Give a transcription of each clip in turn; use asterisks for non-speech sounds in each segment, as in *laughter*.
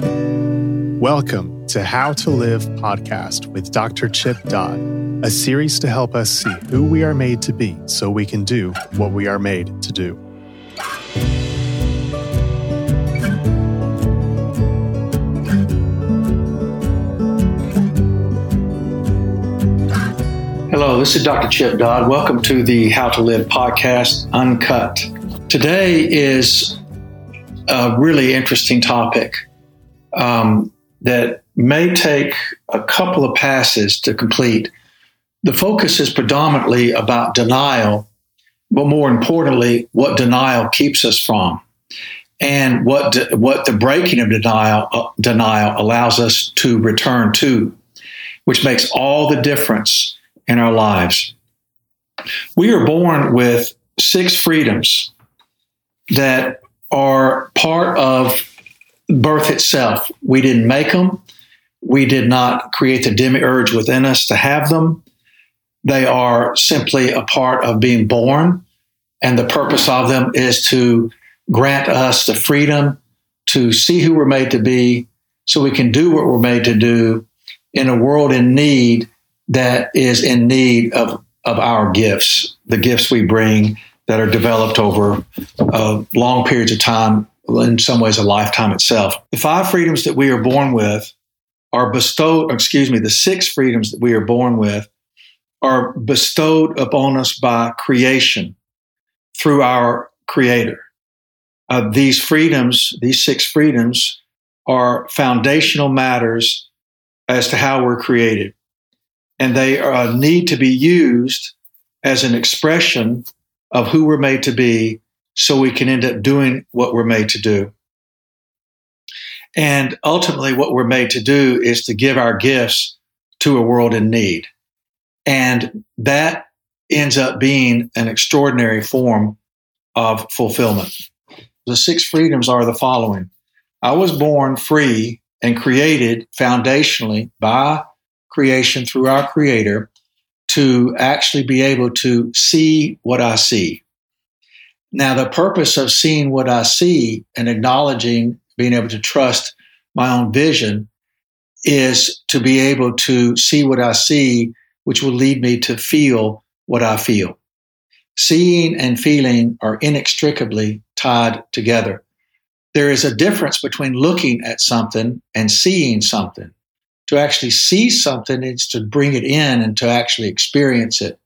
Welcome to How to Live podcast with Dr. Chip Dodd, a series to help us see who we are made to be so we can do what we are made to do. Hello, this is Dr. Chip Dodd. Welcome to the How to Live podcast, Uncut. Today is a really interesting topic um, that may take a couple of passes to complete. The focus is predominantly about denial, but more importantly, what denial keeps us from, and what de- what the breaking of denial uh, denial allows us to return to, which makes all the difference in our lives. We are born with six freedoms that are part of birth itself. We didn't make them. We did not create the demiurge within us to have them. They are simply a part of being born. And the purpose of them is to grant us the freedom to see who we're made to be so we can do what we're made to do in a world in need that is in need of, of our gifts, the gifts we bring that are developed over uh, long periods of time in some ways a lifetime itself. The five freedoms that we are born with are bestowed, excuse me, the six freedoms that we are born with are bestowed upon us by creation through our creator. Uh, these freedoms, these six freedoms are foundational matters as to how we're created. And they uh, need to be used as an expression of who we're made to be so we can end up doing what we're made to do. And ultimately, what we're made to do is to give our gifts to a world in need. And that ends up being an extraordinary form of fulfillment. The six freedoms are the following I was born free and created foundationally by creation through our Creator to actually be able to see what I see. Now, the purpose of seeing what I see and acknowledging, being able to trust my own vision is to be able to see what I see, which will lead me to feel what I feel. Seeing and feeling are inextricably tied together. There is a difference between looking at something and seeing something. To actually see something is to bring it in and to actually experience it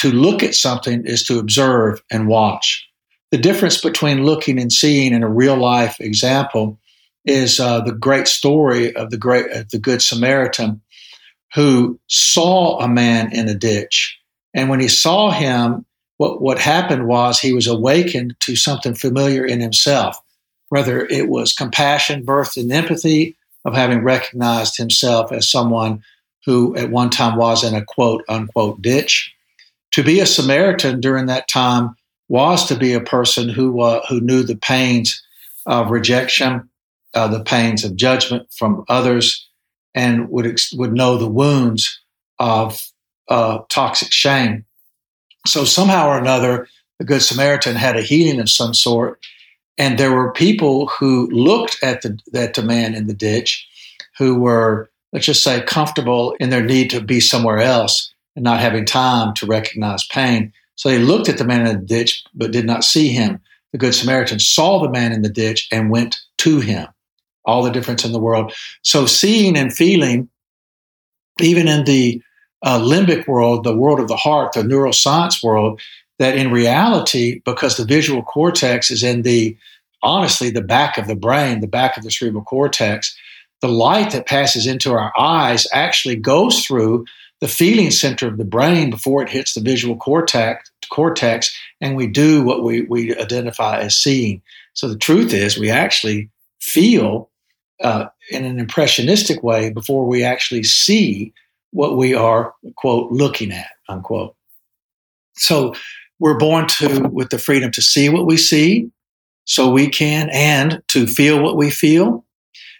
to look at something is to observe and watch. The difference between looking and seeing in a real life example is uh, the great story of the great uh, the good Samaritan who saw a man in a ditch, and when he saw him, what what happened was he was awakened to something familiar in himself, whether it was compassion birthed in empathy of having recognized himself as someone who at one time was in a quote unquote ditch to be a Samaritan during that time was to be a person who uh, who knew the pains of rejection, uh, the pains of judgment from others, and would ex- would know the wounds of uh, toxic shame. So somehow or another, the Good Samaritan had a healing of some sort, and there were people who looked at the at the man in the ditch, who were let's just say comfortable in their need to be somewhere else and not having time to recognize pain. So they looked at the man in the ditch, but did not see him. The Good Samaritan saw the man in the ditch and went to him. All the difference in the world. So seeing and feeling, even in the uh, limbic world, the world of the heart, the neuroscience world, that in reality, because the visual cortex is in the, honestly, the back of the brain, the back of the cerebral cortex, the light that passes into our eyes actually goes through the feeling center of the brain before it hits the visual cortex, cortex and we do what we, we identify as seeing. So the truth is, we actually feel uh, in an impressionistic way before we actually see what we are, quote, looking at, unquote. So we're born to with the freedom to see what we see so we can and to feel what we feel.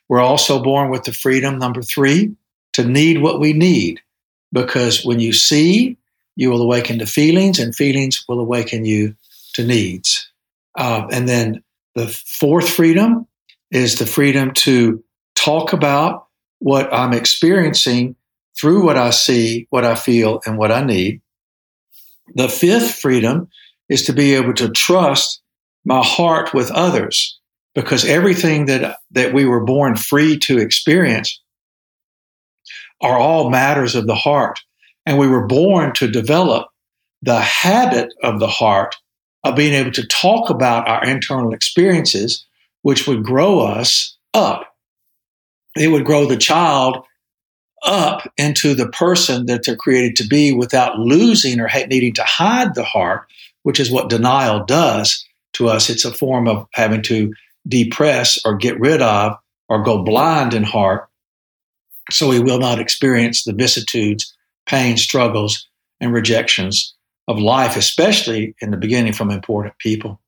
We're also born with the freedom, number three, to need what we need because when you see, you will awaken to feelings, and feelings will awaken you to needs. Uh, and then the fourth freedom is the freedom to talk about what I'm experiencing through what I see, what I feel, and what I need. The fifth freedom is to be able to trust my heart with others because everything that, that we were born free to experience are all matters of the heart. And we were born to develop the habit of the heart of being able to talk about our internal experiences, which would grow us up. It would grow the child up into the person that they're created to be without losing or needing to hide the heart, which is what denial does to us. It's a form of having to depress or get rid of or go blind in heart so we will not experience the vicissitudes, pain, struggles, and rejections of life, especially in the beginning from important people.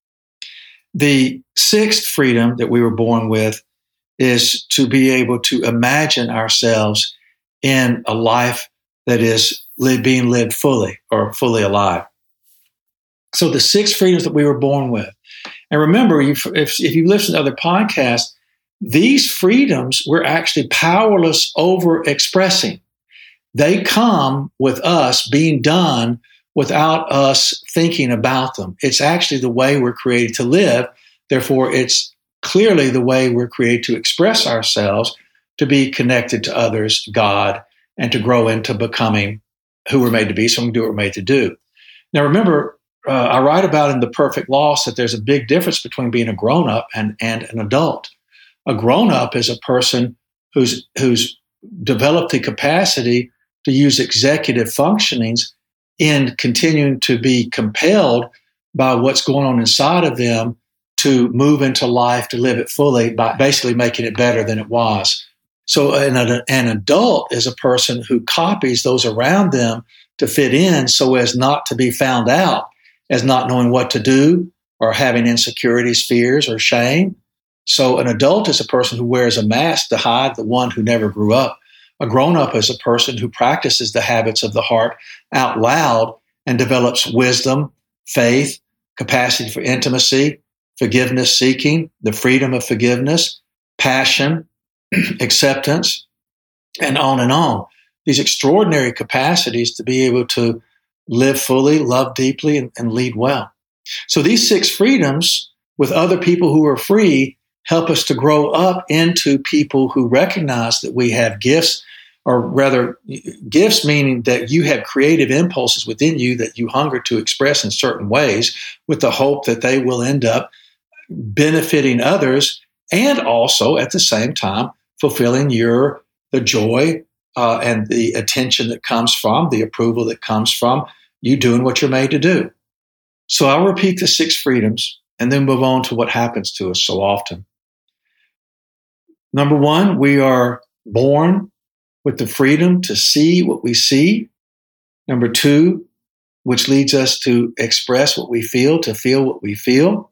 The sixth freedom that we were born with is to be able to imagine ourselves in a life that is being lived fully or fully alive. So the six freedoms that we were born with. And remember, if, if you listen to other podcasts, these freedoms we're actually powerless over expressing. They come with us being done without us thinking about them. It's actually the way we're created to live. Therefore, it's clearly the way we're created to express ourselves, to be connected to others, God, and to grow into becoming who we're made to be. So we can do what we're made to do. Now, remember, uh, I write about in The Perfect Loss that there's a big difference between being a grown up and, and an adult. A grown up is a person who's, who's developed the capacity to use executive functionings in continuing to be compelled by what's going on inside of them to move into life, to live it fully by basically making it better than it was. So an, an adult is a person who copies those around them to fit in so as not to be found out as not knowing what to do or having insecurities, fears, or shame. So an adult is a person who wears a mask to hide the one who never grew up. A grown up is a person who practices the habits of the heart out loud and develops wisdom, faith, capacity for intimacy, forgiveness seeking, the freedom of forgiveness, passion, *clears throat* acceptance, and on and on. These extraordinary capacities to be able to live fully, love deeply, and, and lead well. So these six freedoms with other people who are free help us to grow up into people who recognize that we have gifts, or rather, gifts meaning that you have creative impulses within you that you hunger to express in certain ways with the hope that they will end up benefiting others and also at the same time fulfilling your the joy uh, and the attention that comes from the approval that comes from you doing what you're made to do. So I'll repeat the six freedoms and then move on to what happens to us so often. Number one, we are born with the freedom to see what we see. Number two, which leads us to express what we feel, to feel what we feel,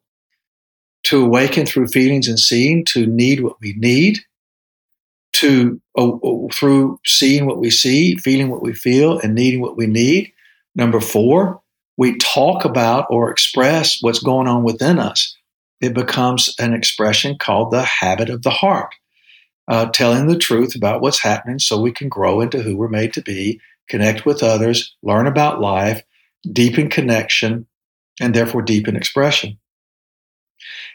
to awaken through feelings and seeing, to need what we need, to uh, through seeing what we see, feeling what we feel, and needing what we need. Number four, we talk about or express what's going on within us. It becomes an expression called the habit of the heart uh, telling the truth about what's happening so we can grow into who we're made to be, connect with others, learn about life, deepen connection, and therefore deepen expression.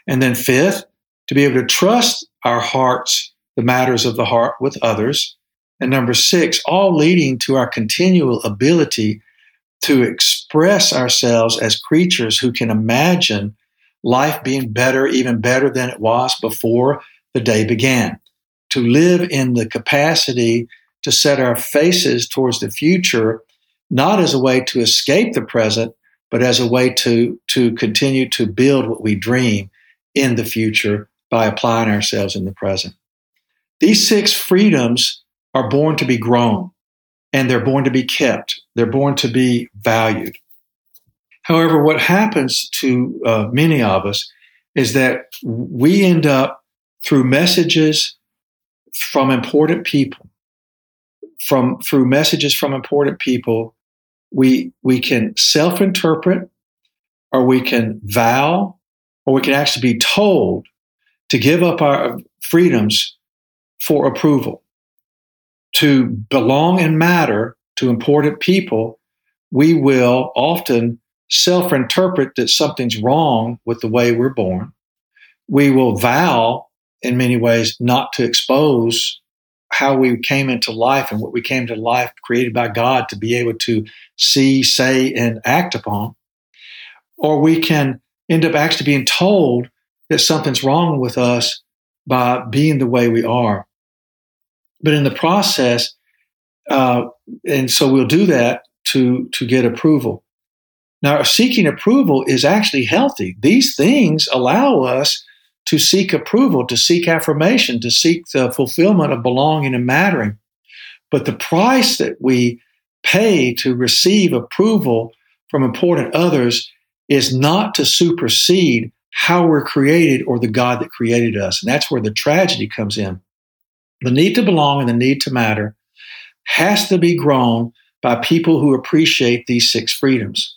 And then, fifth, to be able to trust our hearts, the matters of the heart with others. And number six, all leading to our continual ability to express ourselves as creatures who can imagine life being better, even better than it was before the day began to live in the capacity to set our faces towards the future, not as a way to escape the present, but as a way to, to continue to build what we dream in the future by applying ourselves in the present. These six freedoms are born to be grown and they're born to be kept. They're born to be valued. However, what happens to uh, many of us is that we end up through messages from important people, from through messages from important people, we we can self-interpret, or we can vow, or we can actually be told to give up our freedoms for approval. To belong and matter to important people, we will often self interpret that something's wrong with the way we're born. We will vow, in many ways, not to expose how we came into life and what we came to life created by God to be able to see, say, and act upon. Or we can end up actually being told that something's wrong with us by being the way we are. But in the process, uh, and so we'll do that to to get approval. Now, seeking approval is actually healthy. These things allow us to seek approval, to seek affirmation, to seek the fulfillment of belonging and mattering. But the price that we pay to receive approval from important others is not to supersede how we're created or the God that created us. And that's where the tragedy comes in. The need to belong and the need to matter has to be grown by people who appreciate these six freedoms.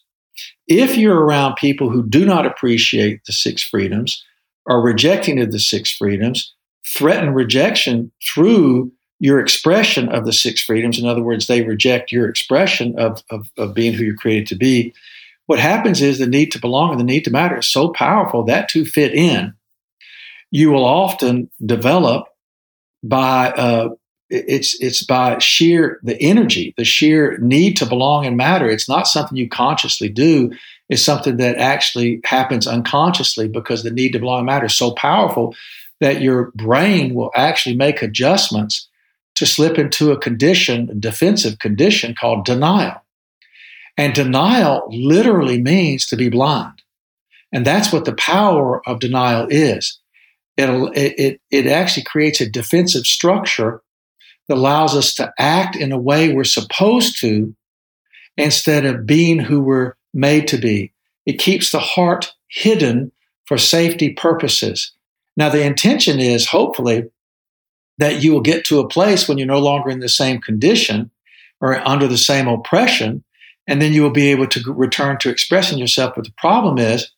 If you're around people who do not appreciate the six freedoms, are rejecting of the six freedoms, threaten rejection through your expression of the six freedoms. In other words, they reject your expression of, of, of being who you're created to be. What happens is the need to belong and the need to matter is so powerful that to fit in, you will often develop by uh, it's it's by sheer the energy, the sheer need to belong and matter. It's not something you consciously do. It's something that actually happens unconsciously because the need to belong matter is so powerful that your brain will actually make adjustments to slip into a condition, a defensive condition called denial. And denial literally means to be blind. And that's what the power of denial is. It'll, it, it, it actually creates a defensive structure that allows us to act in a way we're supposed to instead of being who we're made to be. It keeps the heart hidden for safety purposes. Now, the intention is hopefully that you will get to a place when you're no longer in the same condition or under the same oppression, and then you will be able to return to expressing yourself. But the problem is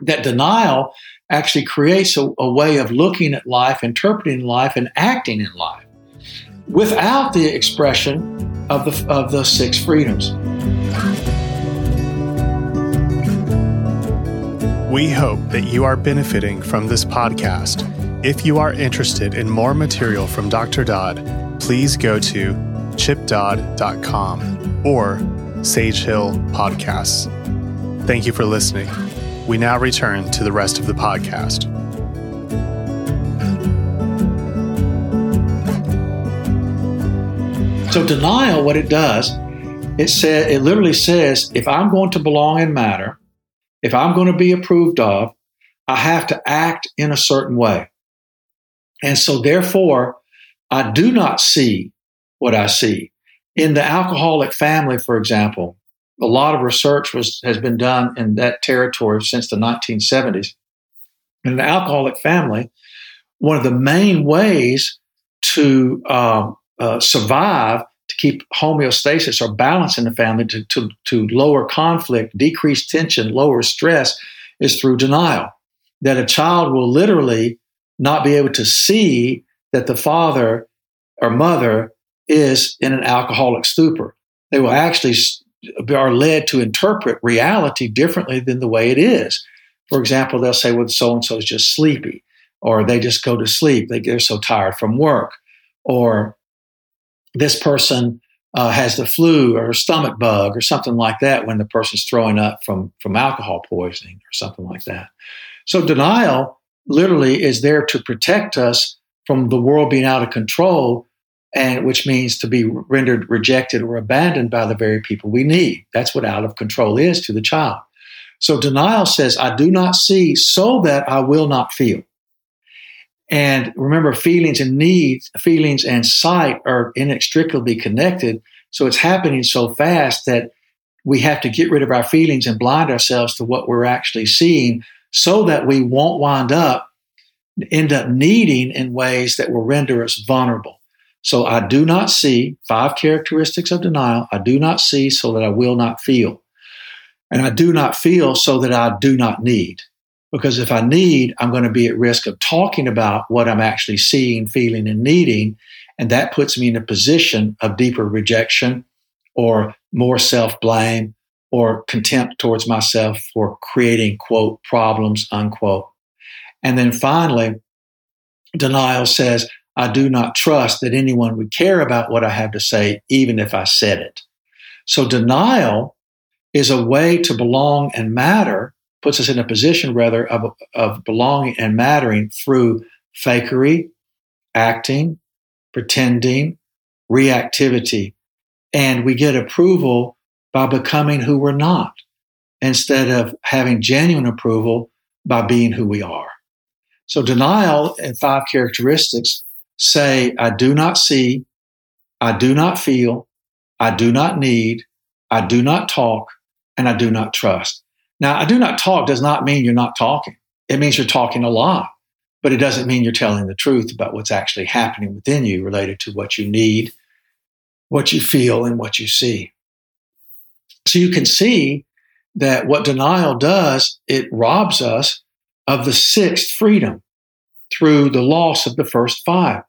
that denial actually creates a, a way of looking at life, interpreting life, and acting in life without the expression of the, of the six freedoms. We hope that you are benefiting from this podcast. If you are interested in more material from Dr. Dodd, please go to chipdodd.com or Sage Hill Podcasts. Thank you for listening. We now return to the rest of the podcast. So denial, what it does, it said it literally says, if I'm going to belong in matter, if I'm going to be approved of, I have to act in a certain way. And so therefore, I do not see what I see. In the alcoholic family, for example, a lot of research was, has been done in that territory since the 1970s. In an alcoholic family, one of the main ways to um, uh, survive, keep homeostasis or balance in the family, to, to, to lower conflict, decrease tension, lower stress, is through denial. That a child will literally not be able to see that the father or mother is in an alcoholic stupor. They will actually are led to interpret reality differently than the way it is. For example, they'll say, well, so and so is just sleepy, or they just go to sleep. They, they're so tired from work, or this person uh, has the flu or a stomach bug or something like that when the person's throwing up from, from alcohol poisoning or something like that. So denial literally is there to protect us from the world being out of control and which means to be rendered rejected or abandoned by the very people we need. That's what out of control is to the child. So denial says, I do not see so that I will not feel. And remember, feelings and needs, feelings and sight are inextricably connected. So it's happening so fast that we have to get rid of our feelings and blind ourselves to what we're actually seeing so that we won't wind up, end up needing in ways that will render us vulnerable. So I do not see five characteristics of denial. I do not see so that I will not feel. And I do not feel so that I do not need. Because if I need, I'm going to be at risk of talking about what I'm actually seeing, feeling, and needing. And that puts me in a position of deeper rejection or more self blame or contempt towards myself for creating, quote, problems, unquote. And then finally, denial says, I do not trust that anyone would care about what I have to say, even if I said it. So denial is a way to belong and matter, puts us in a position rather of, of belonging and mattering through fakery, acting, pretending, reactivity. And we get approval by becoming who we're not instead of having genuine approval by being who we are. So denial and five characteristics say, I do not see, I do not feel, I do not need, I do not talk, and I do not trust. Now, I do not talk does not mean you're not talking. It means you're talking a lot, but it doesn't mean you're telling the truth about what's actually happening within you related to what you need, what you feel, and what you see. So you can see that what denial does, it robs us of the sixth freedom through the loss of the first five.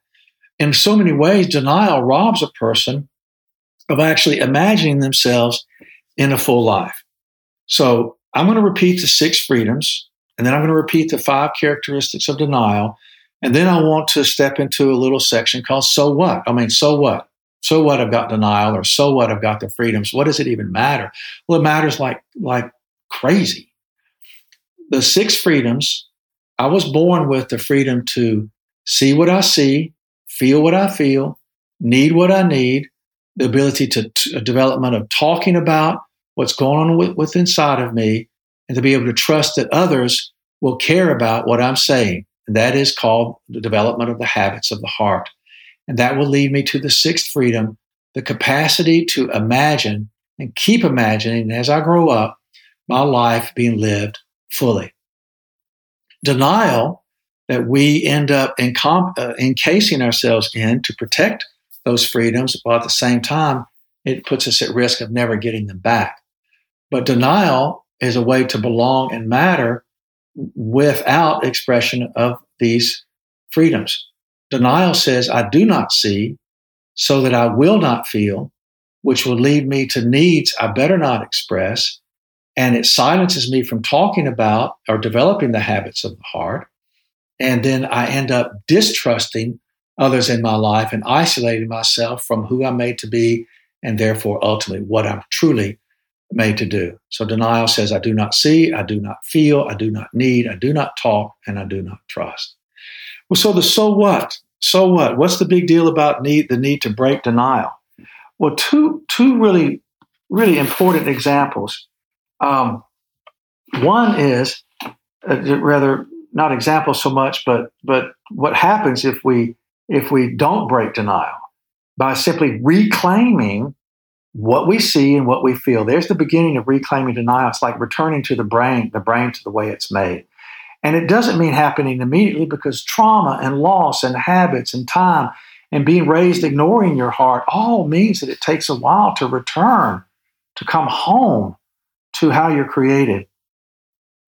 In so many ways, denial robs a person of actually imagining themselves in a full life. So I'm going to repeat the six freedoms, and then I'm going to repeat the five characteristics of denial. And then I want to step into a little section called So What? I mean, so what? So what I've got denial, or so what I've got the freedoms. What does it even matter? Well, it matters like, like crazy. The six freedoms, I was born with the freedom to see what I see, feel what I feel, need what I need, the ability to, to uh, development of talking about what's going on with, with inside of me, and to be able to trust that others will care about what I'm saying. And that is called the development of the habits of the heart. And that will lead me to the sixth freedom, the capacity to imagine and keep imagining as I grow up my life being lived fully. Denial that we end up uh, encasing ourselves in to protect those freedoms, while at the same time, it puts us at risk of never getting them back. But denial is a way to belong and matter without expression of these freedoms. Denial says, I do not see, so that I will not feel, which will lead me to needs I better not express. And it silences me from talking about or developing the habits of the heart. And then I end up distrusting others in my life and isolating myself from who I'm made to be and therefore ultimately what I'm truly made to do. So denial says, I do not see, I do not feel, I do not need, I do not talk, and I do not trust. Well, so the so what? So what? What's the big deal about need the need to break denial? Well, two two really really important examples. Um, one is uh, rather not examples so much, but but what happens if we if we don't break denial by simply reclaiming what we see and what we feel. There's the beginning of reclaiming denial. It's like returning to the brain, the brain to the way it's made. And it doesn't mean happening immediately because trauma and loss and habits and time and being raised ignoring your heart all means that it takes a while to return, to come home to how you're created.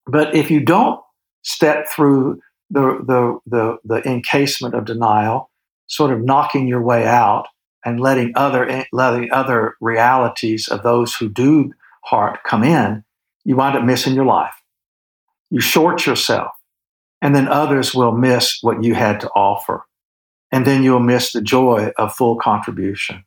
But if you don't step through the, the, the, the encasement of denial, sort of knocking your way out and letting other letting other realities of those who do heart come in, you wind up missing your life. You short yourself, and then others will miss what you had to offer. And then you'll miss the joy of full contribution.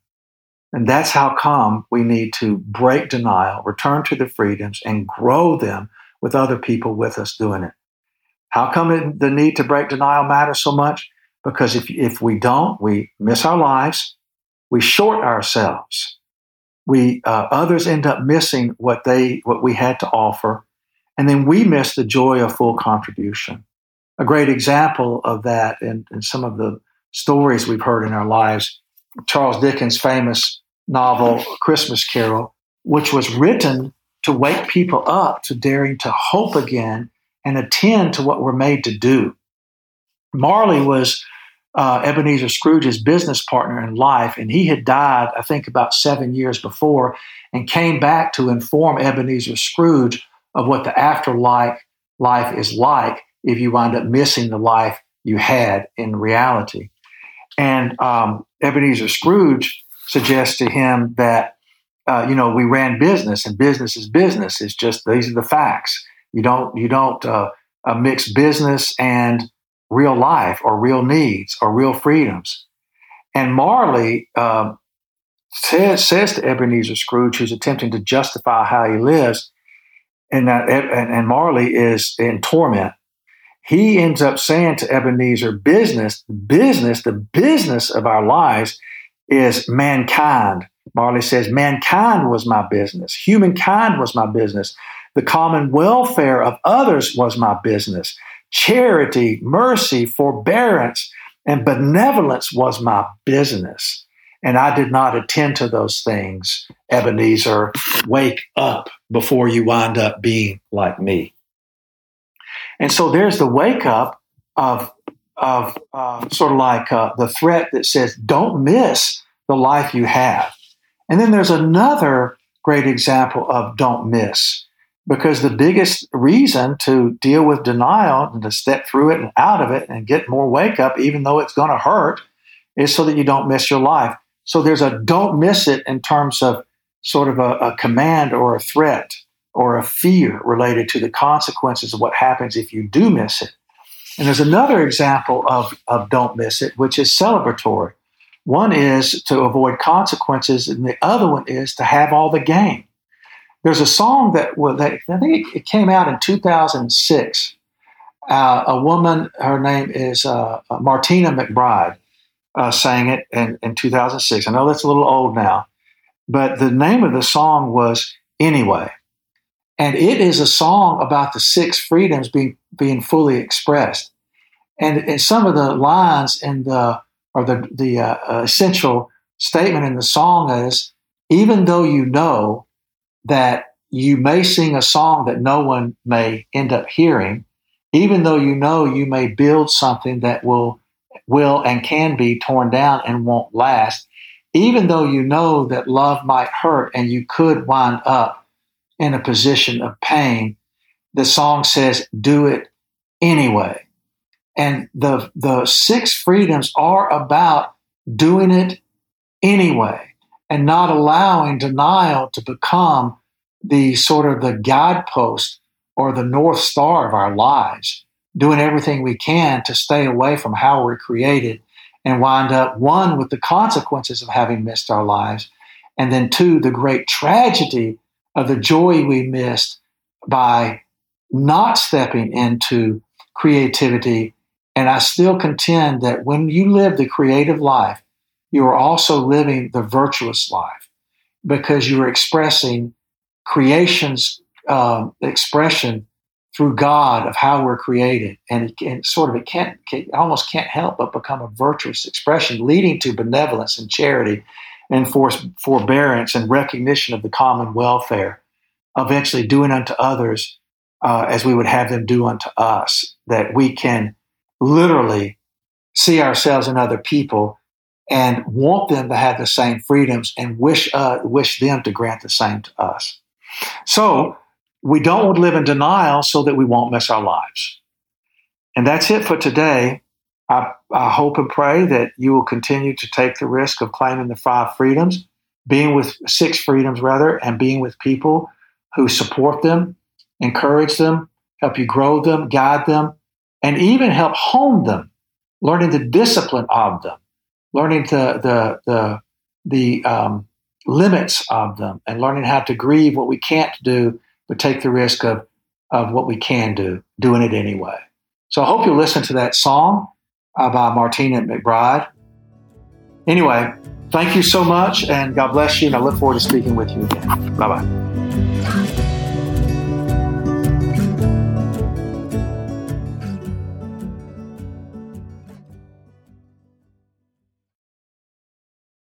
And that's how come we need to break denial, return to the freedoms, and grow them with other people with us doing it. How come the need to break denial matters so much? Because if, if we don't, we miss our lives, we short ourselves. We uh, others end up missing what they what we had to offer, and then we miss the joy of full contribution. A great example of that in, in some of the stories we've heard in our lives, Charles Dickens' famous novel Christmas Carol, which was written to wake people up to daring to hope again and attend to what we're made to do. Marley was uh, Ebenezer Scrooge's business partner in life, and he had died, I think, about seven years before, and came back to inform Ebenezer Scrooge of what the afterlife life is like if you wind up missing the life you had in reality. And um, Ebenezer Scrooge suggests to him that, uh, you know, we ran business and business is business. It's just these are the facts. You don't you don't uh, uh, mix business and real life or real needs or real freedoms. And Marley um, says, says to Ebenezer Scrooge, who's attempting to justify how he lives, and, that, and, and Marley is in torment. He ends up saying to Ebenezer, business, business, the business of our lives is mankind. Marley says, mankind was my business. Humankind was my business. The common welfare of others was my business. Charity, mercy, forbearance, and benevolence was my business. And I did not attend to those things. Ebenezer, wake up before you wind up being like me. And so there's the wake up of, of uh, sort of like uh, the threat that says, don't miss the life you have. And then there's another great example of don't miss because the biggest reason to deal with denial and to step through it and out of it and get more wake up, even though it's going to hurt, is so that you don't miss your life. So there's a don't miss it in terms of sort of a, a command or a threat or a fear related to the consequences of what happens if you do miss it. And there's another example of, of don't miss it, which is celebratory. One is to avoid consequences, and the other one is to have all the gain. There's a song that, well, that I think it came out in 2006. Uh, a woman, her name is uh, uh, Martina McBride, uh, sang it in, in 2006. I know that's a little old now, but the name of the song was Anyway. And it is a song about the six freedoms being, being fully expressed. And, and some of the lines in the, or the, the uh, essential statement in the song is, even though you know that you may sing a song that no one may end up hearing, even though you know you may build something that will will and can be torn down and won't last, even though you know that love might hurt and you could wind up in a position of pain, the song says, do it anyway. And the, the six freedoms are about doing it anyway and not allowing denial to become the sort of the guidepost or the north star of our lives, doing everything we can to stay away from how we're created and wind up one with the consequences of having missed our lives, and then two, the great tragedy of the joy we missed by not stepping into creativity. And I still contend that when you live the creative life, you are also living the virtuous life because you're expressing creation's um, expression through God of how we're created, and it, can, sort of it can't, almost can't help but become a virtuous expression, leading to benevolence and charity, and for, forbearance and recognition of the common welfare. Eventually, doing unto others uh, as we would have them do unto us. That we can literally see ourselves in other people and want them to have the same freedoms and wish uh, wish them to grant the same to us. So we don't live in denial so that we won't miss our lives. And that's it for today. I, I, hope and pray that you will continue to take the risk of claiming the five freedoms, being with six freedoms rather, and being with people who support them, encourage them, help you grow them, guide them, and even help hone them, learning the discipline of them, learning the the the the um, limits of them and learning how to grieve what we can't do, but take the risk of, of what we can do, doing it anyway. So I hope you'll listen to that song uh, by Martina McBride. Anyway, thank you so much, and God bless you, and I look forward to speaking with you again. Bye bye.